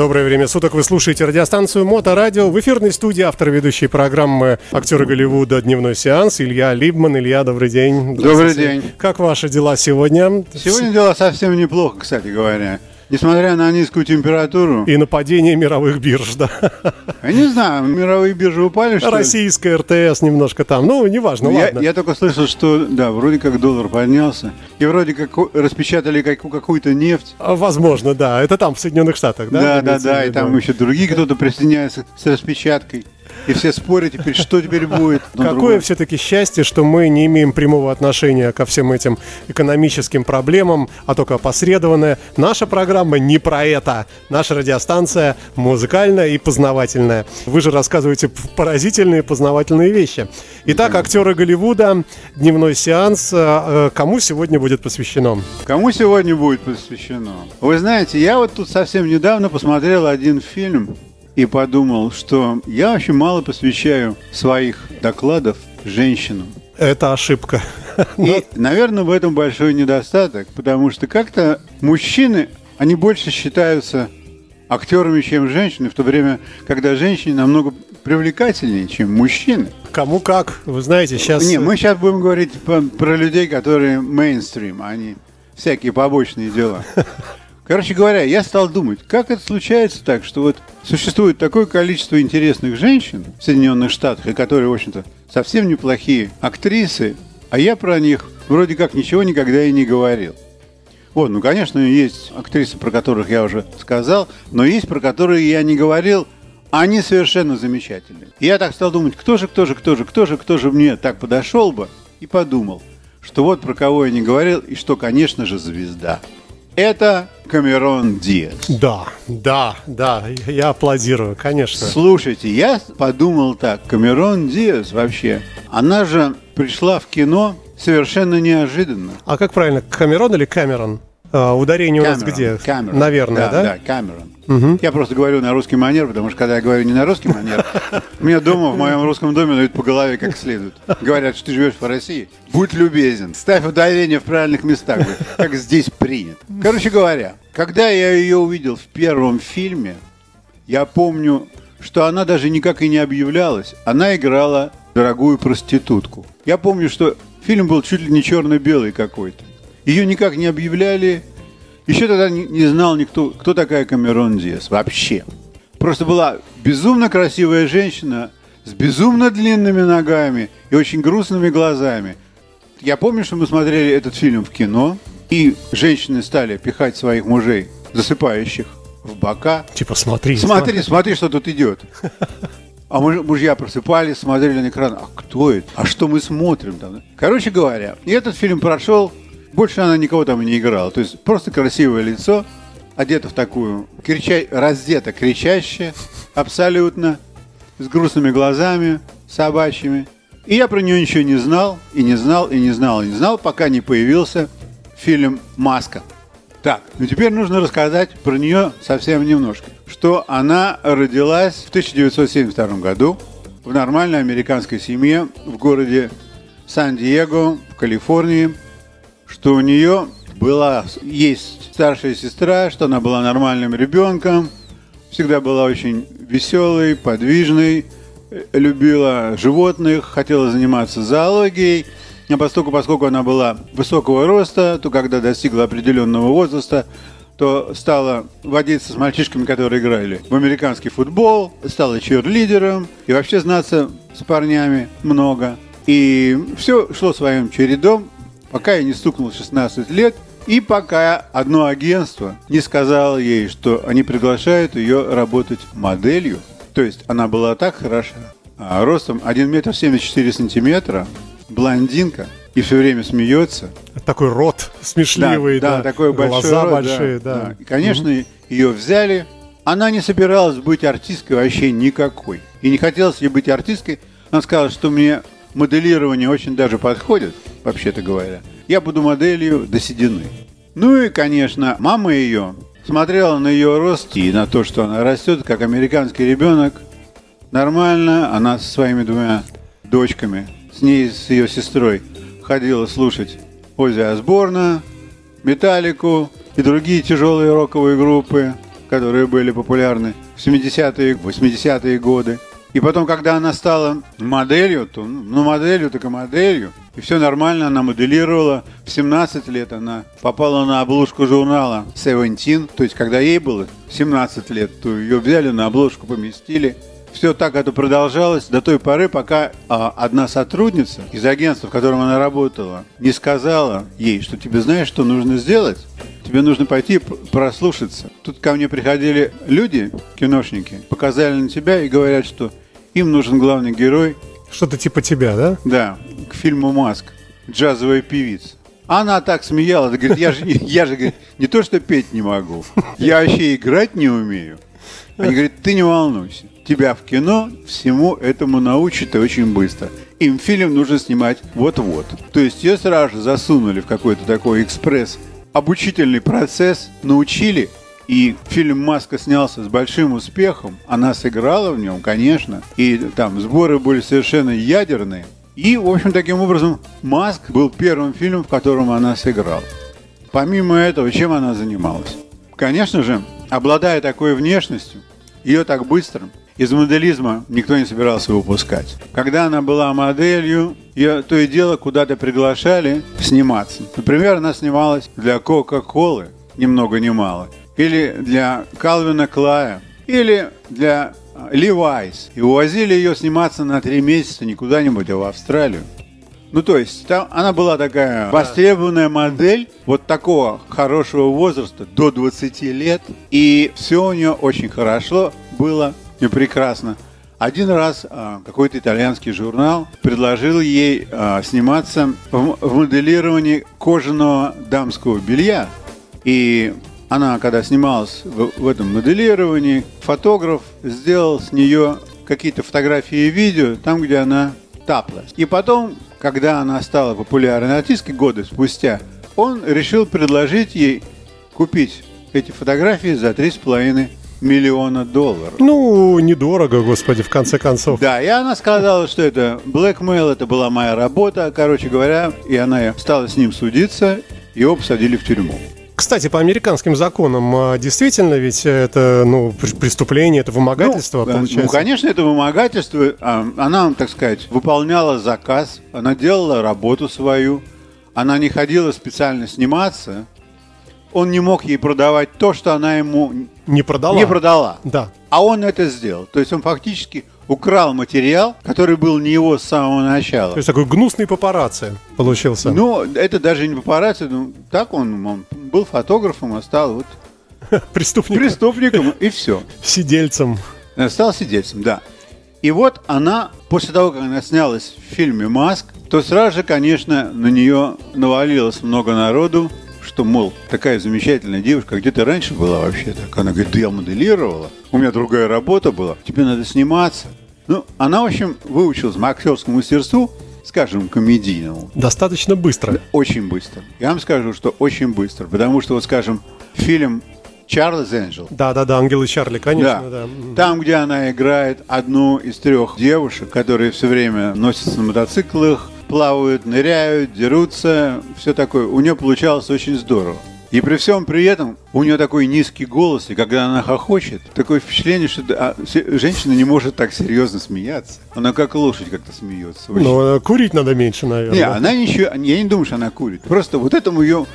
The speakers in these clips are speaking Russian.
Доброе время суток. Вы слушаете радиостанцию Моторадио. В эфирной студии автор ведущей программы актеры Голливуда «Дневной сеанс» Илья Либман. Илья, добрый день. Добрый день. Как ваши дела сегодня? Сегодня дела совсем неплохо, кстати говоря. Несмотря на низкую температуру. И нападение мировых бирж, да. Я не знаю, мировые биржи упали, что Российская РТС немножко там. Ну, неважно, я, ладно. Я только слышал, что, да, вроде как доллар поднялся. И вроде как распечатали какую-то нефть. А, возможно, да. Это там, в Соединенных Штатах, да? Да, да, да. И там еще другие кто-то присоединяется с распечаткой. И все спорят теперь, что теперь будет. Какое все-таки счастье, что мы не имеем прямого отношения ко всем этим экономическим проблемам, а только опосредованное. Наша программа не про это. Наша радиостанция музыкальная и познавательная. Вы же рассказываете поразительные познавательные вещи. Итак, актеры Голливуда, дневной сеанс. Э, э, кому сегодня будет посвящено? Кому сегодня будет посвящено? Вы знаете, я вот тут совсем недавно посмотрел один фильм и подумал, что я очень мало посвящаю своих докладов женщинам. Это ошибка. И, наверное, в этом большой недостаток, потому что как-то мужчины, они больше считаются актерами, чем женщины, в то время, когда женщины намного привлекательнее, чем мужчины. Кому как, вы знаете, сейчас... Не, мы сейчас будем говорить про, про людей, которые мейнстрим, а не всякие побочные дела. Короче говоря, я стал думать, как это случается так, что вот существует такое количество интересных женщин в Соединенных Штатах, и которые, в общем-то, совсем неплохие актрисы, а я про них вроде как ничего никогда и не говорил. Вот, ну, конечно, есть актрисы, про которых я уже сказал, но есть, про которые я не говорил, они совершенно замечательные. Я так стал думать, кто же, кто же, кто же, кто же, кто же мне так подошел бы, и подумал, что вот про кого я не говорил, и что, конечно же, звезда – это Камерон Диас. Да, да, да, я аплодирую, конечно. Слушайте, я подумал так, Камерон Диас вообще, она же пришла в кино совершенно неожиданно. А как правильно, Камерон или Камерон? А, ударение Камерон, у нас где? Камерон. Наверное, да? Да, да Камерон. Угу. Я просто говорю на русский манер, потому что когда я говорю не на русский манер, меня дома, в моем русском доме дают по голове как следует. Говорят, что ты живешь в России. Будь любезен, ставь ударение в правильных местах, как здесь принято. Короче говоря, когда я ее увидел в первом фильме, я помню, что она даже никак и не объявлялась. Она играла дорогую проститутку. Я помню, что фильм был чуть ли не черно-белый какой-то. Ее никак не объявляли. Еще тогда не, знал никто, кто такая Камерон Диас вообще. Просто была безумно красивая женщина с безумно длинными ногами и очень грустными глазами. Я помню, что мы смотрели этот фильм в кино, и женщины стали пихать своих мужей, засыпающих, в бока. Типа смотри. Смотри, смотри, что тут идет. А муж, мужья просыпались, смотрели на экран. А кто это? А что мы смотрим там? Короче говоря, этот фильм прошел больше она никого там не играла. То есть просто красивое лицо, одета в такую, крича... раздета кричащая, абсолютно, с грустными глазами, собачьими. И я про нее ничего не знал, и не знал, и не знал, и не знал, пока не появился фильм «Маска». Так, ну теперь нужно рассказать про нее совсем немножко. Что она родилась в 1972 году в нормальной американской семье в городе Сан-Диего в Калифорнии – что у нее была, есть старшая сестра, что она была нормальным ребенком, всегда была очень веселой, подвижной, э, любила животных, хотела заниматься зоологией. А поскольку, поскольку она была высокого роста, то когда достигла определенного возраста, то стала водиться с мальчишками, которые играли в американский футбол, стала черлидером и вообще знаться с парнями много. И все шло своим чередом пока ей не стукнуло 16 лет, и пока одно агентство не сказало ей, что они приглашают ее работать моделью. То есть она была так хороша, а ростом 1 метр 74 сантиметра, блондинка, и все время смеется. Такой рот смешливый, да, да, да такой большой глаза рот, большие, да. да. И, конечно, угу. ее взяли. Она не собиралась быть артисткой вообще никакой. И не хотелось ей быть артисткой. Она сказала, что мне моделирование очень даже подходит, вообще-то говоря. Я буду моделью до седины. Ну и, конечно, мама ее смотрела на ее рост и на то, что она растет, как американский ребенок. Нормально, она со своими двумя дочками, с ней, с ее сестрой, ходила слушать Ози Осборна, Металлику и другие тяжелые роковые группы. которые были популярны в 70-е, 80-е годы. И потом, когда она стала моделью, то, ну, моделью, так и моделью. И все нормально, она моделировала. В 17 лет она попала на обложку журнала Seventeen. То есть, когда ей было 17 лет, то ее взяли на обложку, поместили. Все так это продолжалось до той поры, пока а, одна сотрудница из агентства, в котором она работала, не сказала ей, что тебе знаешь, что нужно сделать? Тебе нужно пойти прослушаться. Тут ко мне приходили люди, киношники, показали на тебя и говорят, что им нужен главный герой. Что-то типа тебя, да? Да, к фильму «Маск». Джазовая певица. Она так смеялась, говорит, я же, я же говорит, не то что петь не могу, я вообще играть не умею. Они говорят, ты не волнуйся, тебя в кино всему этому научат и очень быстро. Им фильм нужно снимать вот-вот. То есть ее сразу же засунули в какой-то такой экспресс обучительный процесс, научили, и фильм «Маска» снялся с большим успехом. Она сыграла в нем, конечно. И там сборы были совершенно ядерные. И, в общем, таким образом, «Маск» был первым фильмом, в котором она сыграла. Помимо этого, чем она занималась? Конечно же, обладая такой внешностью, ее так быстро из моделизма никто не собирался выпускать. Когда она была моделью, ее то и дело куда-то приглашали сниматься. Например, она снималась для Кока-Колы, ни много ни мало, или для Калвина Клая, или для Левайс. И увозили ее сниматься на три месяца не куда-нибудь, а в Австралию. Ну, то есть, там она была такая востребованная модель вот такого хорошего возраста, до 20 лет. И все у нее очень хорошо было и прекрасно. Один раз а, какой-то итальянский журнал предложил ей а, сниматься в, в моделировании кожаного дамского белья. И она, когда снималась в, в этом моделировании, фотограф сделал с нее какие-то фотографии и видео там, где она таплась. И потом, когда она стала популярной артисткой годы спустя, он решил предложить ей купить эти фотографии за 3,5 миллиона долларов. Ну, недорого, господи, в конце концов. Да, и она сказала, что это blackmail, это была моя работа, короче говоря, и она стала с ним судиться, его посадили в тюрьму. Кстати, по американским законам а, действительно ведь это ну, преступление, это вымогательство, ну, получается? Ну, конечно, это вымогательство. А, она, так сказать, выполняла заказ, она делала работу свою, она не ходила специально сниматься, он не мог ей продавать то, что она ему не продала. Не продала. Да. А он это сделал. То есть он фактически украл материал, который был не его с самого начала. То есть такой гнусный папарацци получился. Ну, это даже не папарацци, ну, так он, он был фотографом, а стал вот преступником. Преступником, и все. Сидельцем. Э, стал сидельцем, да. И вот она, после того, как она снялась в фильме «Маск», то сразу же, конечно, на нее навалилось много народу, что, мол, такая замечательная девушка, где ты раньше была вообще так? Она говорит, да я моделировала, у меня другая работа была, тебе надо сниматься. Ну, она, в общем, выучилась актерскому мастерству, скажем, комедийному. Достаточно быстро. Очень быстро. Я вам скажу, что очень быстро, потому что, вот, скажем, фильм Чарльз Энджел. Да, да, да, Ангелы Чарли, конечно, да. да. Там, где она играет одну из трех девушек, которые все время носятся на мотоциклах, плавают, ныряют, дерутся, все такое. У нее получалось очень здорово. И при всем при этом у нее такой низкий голос, и когда она хохочет, такое впечатление, что а, женщина не может так серьезно смеяться. Она как лошадь как-то смеется. Очень. Ну, э, курить надо меньше, наверное. Не, она ничего, я не думаю, что она курит. Просто вот этому ее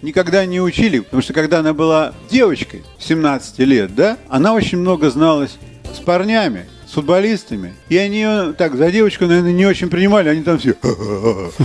никогда не учили, потому что когда она была девочкой, 17 лет, да, она очень много зналась с парнями, с футболистами. И они так за девочку, наверное, не очень принимали. Они там все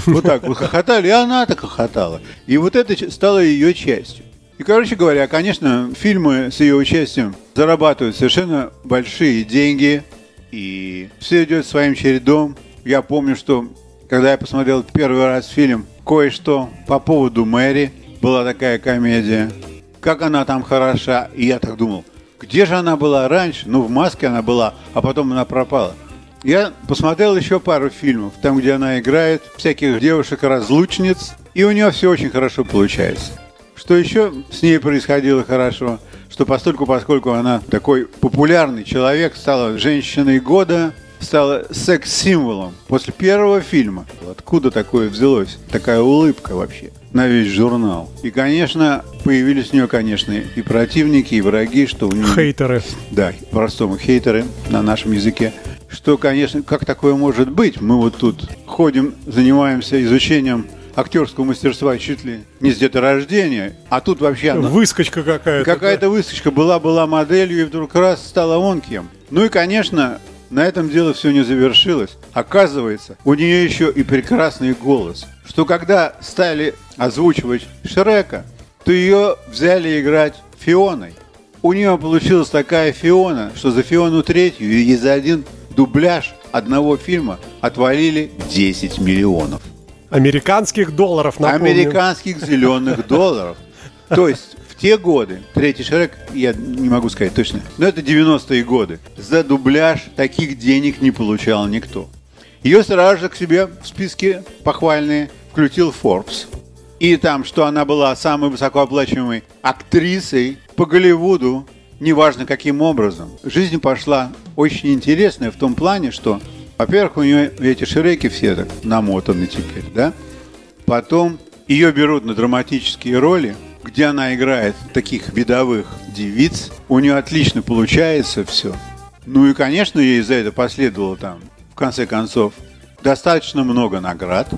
вот так вот хохотали, и она так хохотала. И вот это стало ее частью. И, короче говоря, конечно, фильмы с ее участием зарабатывают совершенно большие деньги, и все идет своим чередом. Я помню, что когда я посмотрел первый раз фильм «Кое-что по поводу Мэри», была такая комедия, как она там хороша, и я так думал, где же она была раньше? Ну, в маске она была, а потом она пропала. Я посмотрел еще пару фильмов, там, где она играет всяких девушек-разлучниц, и у нее все очень хорошо получается. Что еще с ней происходило хорошо? Что постольку, поскольку она такой популярный человек, стала женщиной года, стала секс-символом после первого фильма. Откуда такое взялось? Такая улыбка вообще на весь журнал. И, конечно, появились у нее, конечно, и противники, и враги, что у нее... Хейтеры. Да, простому хейтеры на нашем языке. Что, конечно, как такое может быть? Мы вот тут ходим, занимаемся изучением актерского мастерства чуть ли не с деторождения, а тут вообще она... Выскочка какая-то. Какая-то выскочка была-была моделью и вдруг раз стала он кем. Ну и, конечно, на этом дело все не завершилось. Оказывается, у нее еще и прекрасный голос. Что когда стали озвучивать Шрека, то ее взяли играть Фионой. У нее получилась такая Фиона, что за Фиону третью и за один дубляж одного фильма отвалили 10 миллионов. Американских долларов, напомню. Американских зеленых долларов. То есть те годы, третий Шрек, я не могу сказать точно, но это 90-е годы, за дубляж таких денег не получал никто. Ее сразу же к себе в списке похвальные включил Forbes. И там, что она была самой высокооплачиваемой актрисой по Голливуду, неважно каким образом. Жизнь пошла очень интересная в том плане, что во-первых, у нее эти шреки все так намотаны теперь, да? Потом ее берут на драматические роли, где она играет таких видовых девиц. У нее отлично получается все. Ну и, конечно, ей за это последовало там, в конце концов, достаточно много наград.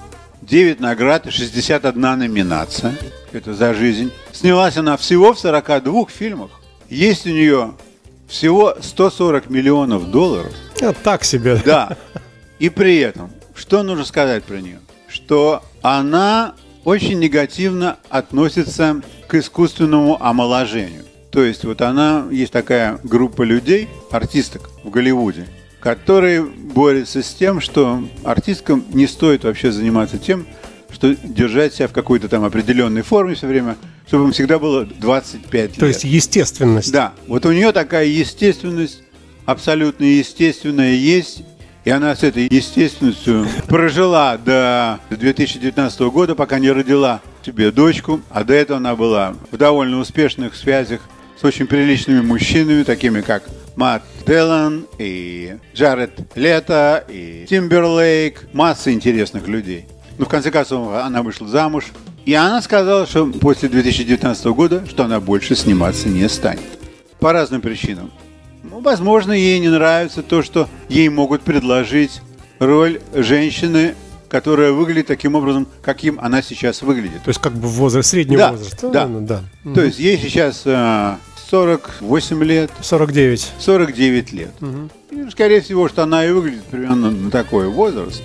9 наград и 61 номинация. Это за жизнь. Снялась она всего в 42 фильмах. Есть у нее всего 140 миллионов долларов. А, так себе. Да. И при этом, что нужно сказать про нее? Что она очень негативно относится к искусственному омоложению. То есть вот она, есть такая группа людей, артисток в Голливуде, которые борются с тем, что артисткам не стоит вообще заниматься тем, что держать себя в какой-то там определенной форме все время, чтобы им всегда было 25 лет. То есть естественность. Да, вот у нее такая естественность, абсолютно естественная есть, и она с этой естественностью прожила до 2019 года, пока не родила себе дочку. А до этого она была в довольно успешных связях с очень приличными мужчинами, такими как Мат Делан и Джаред Лето и Тимберлейк. Масса интересных людей. Но в конце концов она вышла замуж. И она сказала, что после 2019 года, что она больше сниматься не станет. По разным причинам. Возможно, ей не нравится то, что ей могут предложить роль женщины, которая выглядит таким образом, каким она сейчас выглядит. То есть как бы возраст, средний Да, возраст. да. Ну, да. То есть ей сейчас э, 48 лет, 49. 49 лет. И, скорее всего, что она и выглядит примерно на такой возраст.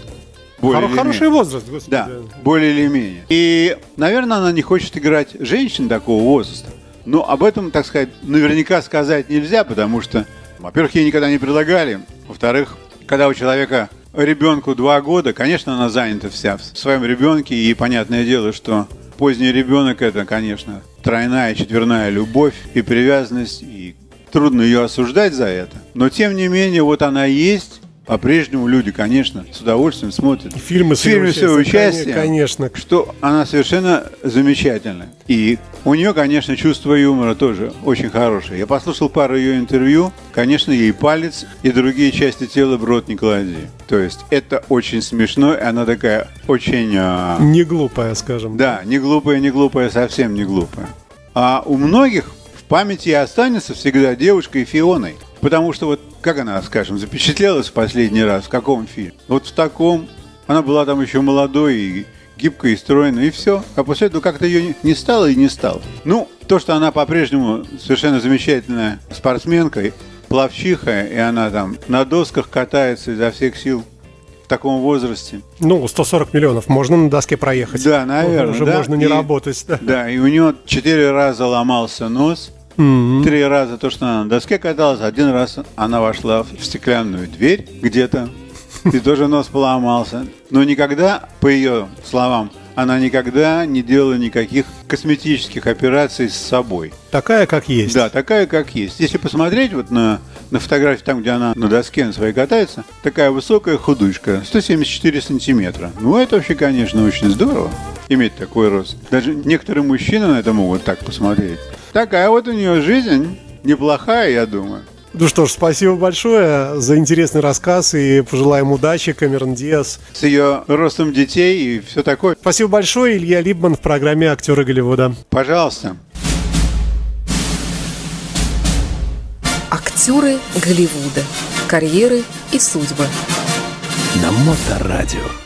Более Хоро- хороший менее. возраст, господи. Да, более или менее. И, наверное, она не хочет играть женщин такого возраста. Но об этом, так сказать, наверняка сказать нельзя, потому что, во-первых, ей никогда не предлагали. Во-вторых, когда у человека ребенку два года, конечно, она занята вся в своем ребенке, и понятное дело, что поздний ребенок это, конечно, тройная, четверная любовь и привязанность, и трудно ее осуждать за это. Но, тем не менее, вот она есть, по-прежнему люди, конечно, с удовольствием смотрят. Фильмы с Фильмы ее с ее участием, участием. Конечно. Что она совершенно замечательная. И у нее, конечно, чувство юмора тоже очень хорошее. Я послушал пару ее интервью. Конечно, ей палец и другие части тела в рот не клади. То есть это очень смешно, и она такая очень... а, Не глупая, скажем. да, не глупая, не глупая, совсем не глупая. А у многих в памяти останется всегда девушкой Фионой. Потому что вот, как она, скажем, запечатлелась в последний раз, в каком фильме? Вот в таком. Она была там еще молодой и гибкой и стройной, и все. А после этого как-то ее не- стало и не стало. Ну, то, что она по-прежнему совершенно замечательная спортсменка, плавчиха, и она там на досках катается изо всех сил в таком возрасте. Ну, 140 миллионов. Можно на доске проехать. Да, наверное, Уже да. можно не И- работать. Да. Да, и у нее четыре раза ломался нос, Мгм. три раза то, что она на доске каталась, один раз она вошла в стеклянную дверь где-то, и тоже нос поломался. Но никогда, по ее словам, она никогда не делала никаких косметических операций с собой. Такая, как есть. Да, такая, как есть. Если посмотреть вот на, на фотографии там, где она на доске на своей катается, такая высокая худышка, 174 сантиметра. Ну, это вообще, конечно, очень здорово, иметь такой рост. Даже некоторые мужчины на это могут так посмотреть. Такая вот у нее жизнь, неплохая, я думаю. Ну что ж, спасибо большое за интересный рассказ и пожелаем удачи Камерон Диас. С ее ростом детей и все такое. Спасибо большое, Илья Либман в программе «Актеры Голливуда». Пожалуйста. Актеры Голливуда. Карьеры и судьбы. На Моторадио.